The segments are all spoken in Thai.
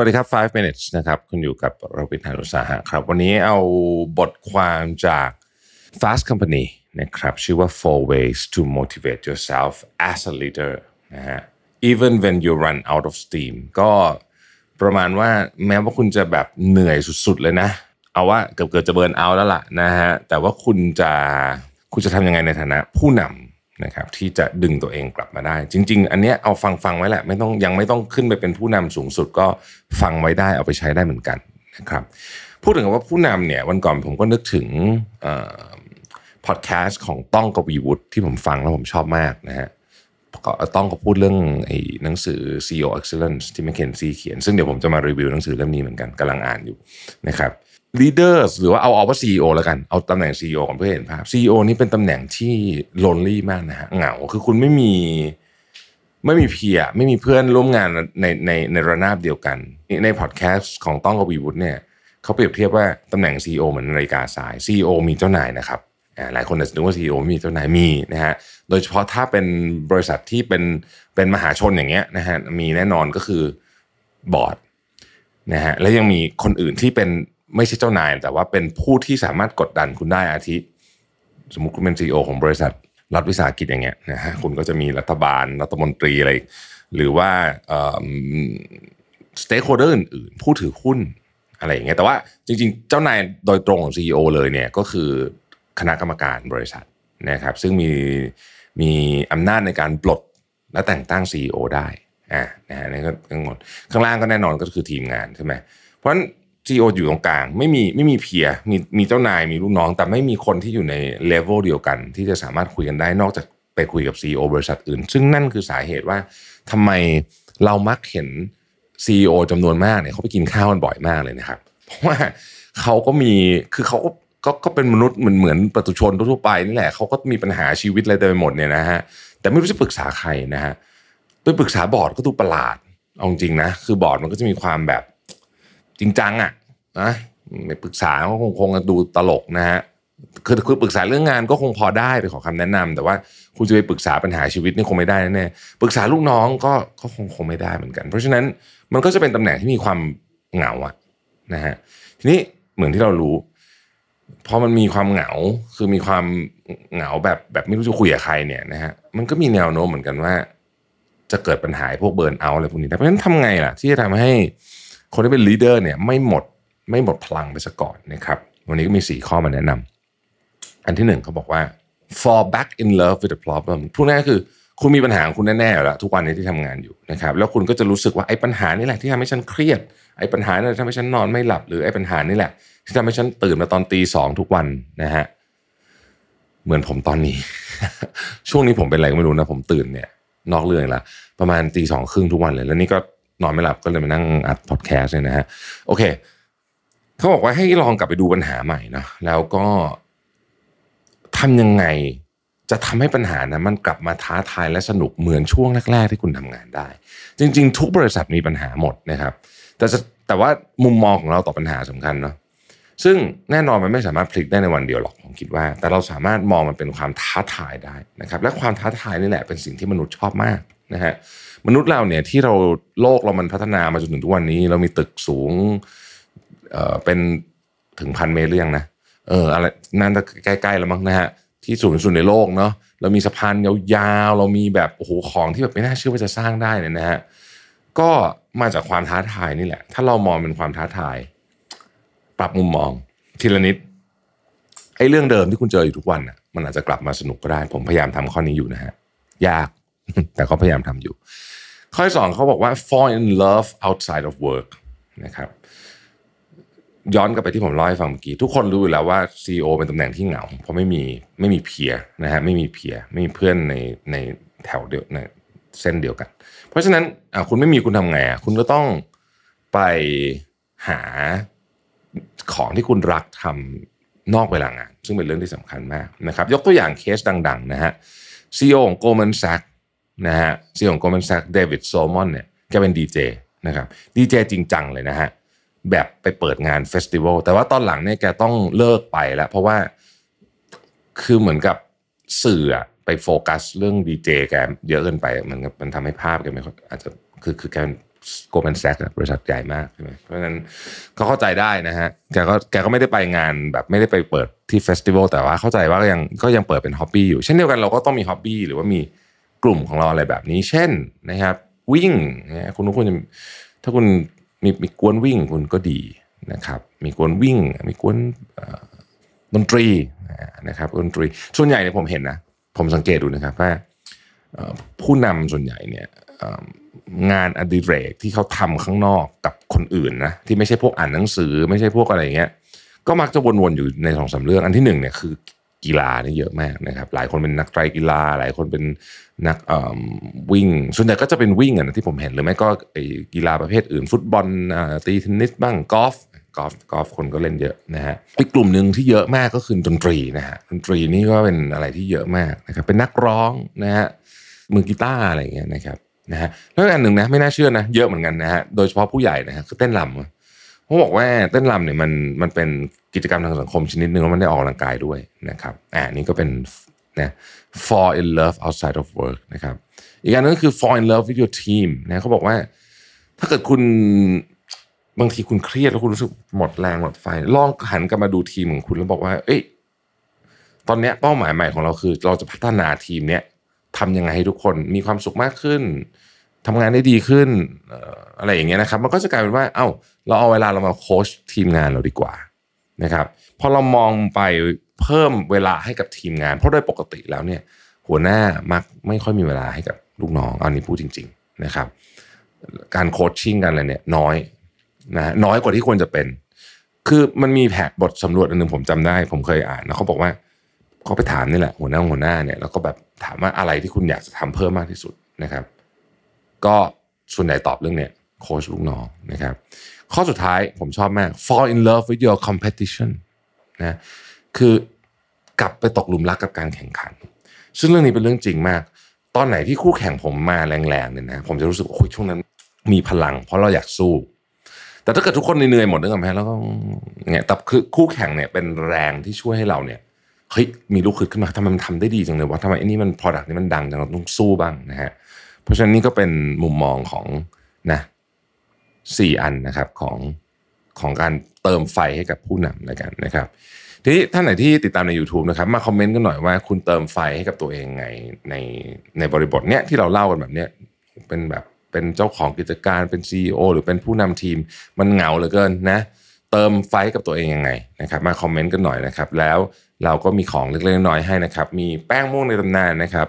วัสดีครับ 5 minutes นะครับ คุณอยู่กับเราเป็นทานุสาหะครับ วันนี้เอาบทความจาก Fast Company นะครับ ชื่อว่า four ways to motivate yourself as a leader นะฮะ even when you run out of steam ก็ประมาณว่าแม้ว่าคุณจะแบบเหนื่อยสุดๆเลยนะ เอาว่าเกือบเกือบจะเบิร์นเอาแล้วล่ะนะฮะ แต่ว่าคุณจะคุณจะทำยังไงในฐานะผู้นำ นะครับที่จะดึงตัวเองกลับมาได้ จริง ๆ อันเนี้ยเอาฟังฟังไว้แหละไม่ต้องยังไม่ต้องขึ้นไปเป็นผู้นำสูงสุดก็ฟังไว้ได้เอาไปใช้ได้เหมือนกันนะครับพูดถึงว่าผู้นำเนี่ยวันก่อนผมก็นึกถึงพอดแคสต์ของต้องกวีวุฒิที่ผมฟังแล้วผมชอบมากนะฮะก็ต้องก็พูดเรื่องไอ้หนังสือ CEO Excellence ที่ McKinsey เขียน ซึ่งเดี๋ยวผมจะมารีวิวหนังสือเล่มนี้เหมือนกันกำลังอ่านอยู่นะครับ leaders หรือว่าเอาเอาว่า CEO แล้วกัน เอาตำแหน่ง CEO ก่อนเพื่อเห็นภาพ CEO นี่เป็นตำแหน่งที่ lonely มากนะฮะเหงาคือคุณไม่มีไม่มีเพียร์ไม่มีเพื่อนร่วมงานในในในระนาบเดียวกัน ในพอดแคสต์ของต้องกวีวุฒิเนี่ยเขาเปรียบเทียบว่าตำแหน่ง CEO เหมือนนาฬิกาสาย CEO มีเจ้านายนะครับหลายคนอาจจะนึกว่า CEO ไม่มีเจ้านายมีนะฮะโดยเฉพาะถ้าเป็นบริษัทที่เป็นเป็นมหาชนอย่างเงี้ยนะฮะมีแน่นอนก็คือบอร์ดนะฮะแล้วยังมีคนอื่นที่เป็น ไม่ใช่เจ้านาย แต่ว่าเป็นผู้ที่สามารถกดดันคุณได้อาทิ สมมุติคุณเป็น CEO ของบริษัทรัฐวิสาหกิจอย่างเงี้ยนะฮะคุณก็จะมีรัฐบาลรัฐมนตรีอะไร หรือว่า stakeholder อื่นๆผู้ถือหุ้นอะไรอย่างเงี้ยแต่ว่าจริงๆ เจ้านายโดยตรงของ CEO เลยเนี่ยก็คือคณะกรรมการบริษัทนะครับ ซึ่งมีมีอำนาจในการปลดและแต่งตั้ง CEO ได้อ่านะฮะนี่ก็ทั้งหมดข้างล่างก็แน่นอนก็คือทีมงานใช่ไหมเพราะฉะนั้น CEO อยู่ตรงกลาง ไม่มีไม่มีเพียมีมีเจ้านายมีลูกน้อง แต่ไม่มีคนที่อยู่ในเลเวลเดียวกัน ที่จะสามารถคุยกันได้นอกจากไปคุยกับ CEO บริษัทอื่น ซึ่งนั่นคือสาเหตุว่าทำไมเรามักเห็น CEO จำนวนมากเนี่ยเขาไปกินข้าวกันบ่อยมากเลยนะครับ เพราะว่าเขาก็มีคือเขาก็ก็ก็เป็นมนุษย์เหมือนเหมือนประชาชนทั่วไปนี่แหละเขาก็มีปัญหาชีวิตอะไรเต็มไปหมดเนี่ยนะฮะแต่ไม่รู้จะปรึกษาใครนะฮะไปปรึกษาบอร์ดก็ดูประหลาดเอาจริงนะคือบอร์ดมันก็จะมีความแบบ จริงจังอะนะไม่ปรึกษาก็คงคงดูตลกนะฮะคือคือปรึกษาเรื่องงานก็คงพอได้ไปขอคำแนะนำแต่ว่าคุณจะไปปรึกษาปัญหาชีวิตนี่คงไม่ได้แน่ปรึกษาลูกน้องก็ก็คงคงไม่ได้เหมือนกัน เพราะฉะนั้นมันก็จะเป็นตำแหน่งที่มีความเหงาอะนะฮะทีนี้เหมือนที่เรารู้พอมันมีความเหงาคือมีความเหงาแบบแบบไม่รู้จะคุยกับใครเนี่ยนะฮะมันก็มีแนวโน้มเหมือนกันว่า จะเกิดปัญหาพวกเบิร์นเอาอะไรพวกนี้เพราะฉะนั้นทำไงล่ะ ที่จะทำให้ คนที่เป็นลีดเดอร์เนี่ยไม่หมดไม่หมดพลังไปซะก่อนนะครับวันนี้ก็มี 4 ข้อมาแนะนำอันที่หนึ่งเขาบอกว่า fall back in love with the problem พูดง่ายคือคุณมีปัญหาคุณแน่ๆแล้วทุกวันนี้ที่ทำงานอยู่นะครับแล้วคุณก็จะรู้สึกว่าไอ้ปัญหานี่แหละที่ทำให้ฉันเครียดไอ้ปัญหานี่แหละทำให้ฉันนอนไม่หลับหรือไอ้ปัญหานี่แหละ ที่ทำให้ฉันตื่นมาตอนตีสองทุกวันนะฮะเหมือนผมตอนนี้ ช่วงนี้ผมเป็นอะไรก็ไม่รู้นะผมตื่นเนี่ย นอกเรื่องละประมาณตีสองครึ่งทุกวันเลย แล้วนี่ก็ นอนไม่หลับก็เลยมานั่งอัดพอดแคสต์เลยนะฮะโอเคเขาบอกว่าให้ลองกลับไปดูปัญหาใหม่นะแล้วก็ทำยังไงจะทำให้ปัญหานะมันกลับมาท้าทายและสนุกเหมือนช่วงแรก ๆ ที่คุณทำงานได้ จริง ๆ ทุกบริษัทมีปัญหาหมดนะครับ แต่แต่ว่ามุมมองของเราต่อปัญหาสำคัญเนาะซึ่งแน่นอนมันไม่สามารถพลิกได้ในวันเดียวหรอกผมคิดว่า แต่เราสามารถมองมันเป็นความท้าทายได้นะครับ และความท้าทายนี่แหละเป็นสิ่งที่มนุษย์ชอบมากนะฮะ มนุษย์เราเนี่ยที่เราโลกเรามันพัฒนามาจนถึงทุกวันนี้ เรามีตึกสูงเอ่อเป็นถึงพันเมตรหรือยังนะเอออะไรนั่นใกล้ๆแล้วมั้งนะฮะที่สูงสุดในโลกเนาะเรามีสะพานยาวๆ เรามีแบบโอ้โหของที่แบบไม่น่าเชื่อว่าจะสร้างได้เนี่ยนะฮะก็มาจากความท้าทายนี่แหละ ถ้าเรามองเป็นความท้าทาย ปรับมุมมอง ทีละนิดไอ้เรื่องเดิมที่คุณเจออยู่ทุกวันอะมันอาจจะกลับมาสนุกก็ได้ ผมพยายามทำข้อนี้อยู่นะฮะยาก แต่ก็พยายามทำอยู่ ข้อที่สองเขาบอกว่า fall in love outside of work นะครับย้อนกลับไปที่ผมเล่าให้ฟังเมื่อกี้ ทุกคนรู้อยู่แล้วว่า CEO เป็นตำแหน่งที่เหงา เพราะไม่มีไม่มีเพียร์นะฮะไม่มีเพียร์ไม่มีเพื่อนในในแถวเดียวในเส้นเดียวกัน เพราะฉะนั้นคุณไม่มีคุณทำไงอะคุณก็ต้องไปหาของที่คุณรักทำนอกเวลางาน ซึ่งเป็นเรื่องที่สำคัญมากนะครับ ยกตัวอย่างเคสดัง ๆ นะฮะ CEO ของ Goldman Sachs นะฮะ CEO ของ Goldman Sachs David Solomon เนี่ยแกเป็นดีเจนะครับดีเจจริงจังเลยนะฮะแบบไปเปิดงาน festival แต่ว่าตอนหลังเนี่ยแกต้องเลิกไปแล้ว เพราะว่าคือเหมือนกับสื่ออะไปโฟกัสเรื่องดีเจแกเยอะเกินไปมันมันทำให้ภาพแกไม่อาจจะคือคือแกเป็น Goldman Sachs บริษัทใหญ่มากใช่ไหมเพราะฉะนั้นก็เข้าใจได้นะฮะแกก็แกก็ไม่ได้ไปงานแบบไม่ได้ไปเปิดที่ festival แต่ว่าเข้าใจว่าก็ยังก็ยังเปิดเป็น hobby อยู่ เช่นเดียวกันเราก็ต้องมี hobby หรือว่ามี กลุ่มของเราอะไรแบบนี้ เช่นนะครับ วิ่งนะคุณทุกคนจะถ้าคุณมีมีกวนวิ่งคุณก็ดีนะครับ มีกวนวิ่ง มีกวนดนตรีนะครับดนตรีส่วนใหญ่เนี่ยผมเห็นนะ ผมสังเกตดูนะครับว่าผู้นำส่วนใหญ่เนี่ยงานอดิเรกที่เขาทำข้างนอกกับคนอื่นนะที่ไม่ใช่พวกอ่านหนังสือ ไม่ใช่พวกอะไรอย่างเงี้ยก็มักจะวนๆอยู่ในสองสามเรื่องอันที่หนึ่งเนี่ยคือ กีฬานี่เยอะมากนะครับ หลายคนเป็นนักไตรกีฬา หลายคนเป็นนักวิ่ง ส่วนใหญ่ก็จะเป็นวิ่งอะนะที่ผมเห็นหรือไม่ก็กีฬาประเภทอื่น ฟุตบอลตีเทนนิสบ้างกอล์ฟกอล์ฟกอล์ฟคนก็เล่นเยอะนะฮะอีกกลุ่มหนึ่งที่เยอะมากก็คือดนตรีนะฮะดนตรีนี่ก็เป็นอะไรที่เยอะมากนะครับเป็นนักร้องนะฮะมือกีตาร์อะไรอย่างเงี้ยนะครับนะฮะแล้วอันหนึ่งนะไม่น่าเชื่อนะเยอะเหมือนกันนะฮะโดยเฉพาะผู้ใหญ่นะฮะคือเต้นรำ เขาบอกว่าเต้นรำเนี่ยมันมันเป็นกิจกรรมทางสังคมชนิดหนึ่งแล้วมันได้ออกกำลังกายด้วยนะครับอ่านี่ก็เป็นนะ fall in love outside of work นะครับอีกอันนึงก็คือ fall in love with your team นะเขาบอกว่า ถ้าเกิดคุณบางทีคุณเครียดแล้วคุณรู้สึกหมดแรงหมดไฟ ลองหันกลับมาดูทีมของคุณแล้วบอกว่า เอ้ยตอนนี้เป้าหมายใหม่ของเราคือ เราจะพัฒนาทีมเนี้ยทำยังไงให้ทุกคนมีความสุขมากขึ้น ทำงานได้ดีขึ้นอะไรอย่างเงี้ยนะครับ มันก็จะกลายเป็นว่า เอ้า เราเอาเวลาเรามาโค้ชทีมงานเราดีกว่านะครับพอเรามองไปเพิ่มเวลาให้กับทีมงาน เพราะโดยปกติแล้วเนี่ย หัวหน้ามักไม่ค่อยมีเวลาให้กับลูกน้องอันนี้พูดจริง ๆนะครับ การโคชชิ่งกันอะไรเนี่ยน้อยนะน้อยกว่าที่ควรจะเป็น คือมันมีแผกบทสำรวจอันหนึ่งผมจำได้ ผมเคยอ่านแล้วเขาบอกว่าเขาไปถามนี่แหละหัวหน้าหัวหน้าเนี่ยแล้วก็แบบถามว่าอะไรที่คุณอยากจะทำเพิ่มมากที่สุดนะครับ ก็ส่วนใหญ่ตอบเรื่องเนี้ยโค้ชลูกน้องนะครับ ข้อสุดท้ายผมชอบมาก fall in love with your competition นะคือกลับไปตกหลุมรักกับการแข่งขัน ซึ่งเรื่องนี้เป็นเรื่องจริงมาก ตอนไหนที่คู่แข่งผมมาแรงๆเนี่ยนะผมจะรู้สึกโอ้ยช่วงนั้นมีพลัง เพราะเราอยากสู้ แต่ถ้าเกิดทุกคนเหนื่อยหมดนึกออกไหมแล้วก็อย่างเงี้ยแต่คือคู่แข่งเนี่ยเป็นแรงที่ช่วยให้เราเนี่ยเฮ้ยมีลูกขึ้นขึ้นมาทำไมมันทำได้ดีจังเลยวะทำไมไอ้นี่มัน product นี่มันดังจังเราต้องสู้บ้างนะฮะ เพราะฉะนั้นนี่ก็เป็นมุมมองของนะสี่อันนะครับของของการเติมไฟให้กับผู้นำแล้วกันนะครับทีนี้ท่านไหนที่ติดตามใน YouTube นะครับ มาคอมเมนต์กันหน่อยว่าคุณเติมไฟให้กับตัวเองไงในในบริบทเนี้ยที่เราเล่ากันแบบเนี้ยเป็นแบบเป็นเจ้าของกิจการเป็น CEO หรือเป็นผู้นำทีมมันเหงาเหลือเกินนะเติมไฟกับตัวเองยังไงนะครับมาคอมเมนต์กันหน่อยนะครับ แล้วเราก็มีของเล็กๆน้อยๆให้นะครับ มีแป้งม่วงในตำนานนะครับ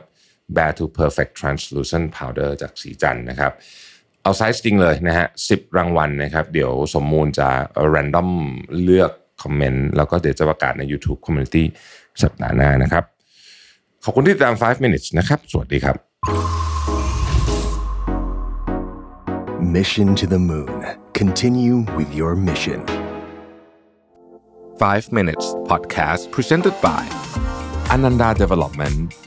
Bare to Perfect Translucent Powder จากศรีจันทร์นะครับ เอาไซส์จริงเลยนะฮะสิบรางวัลนะครับ เดี๋ยวสมมูลจะ random เลือกคอมเมนต์ แล้วก็เดี๋ยวจะประกาศใน YouTube Community สัปดาห์หน้านะครับ ขอบคุณที่ติดตาม 5 minutes นะครับ สวัสดีครับ Mission to the Moon. Continue with your mission. 5 minutes podcast presented by Ananda Development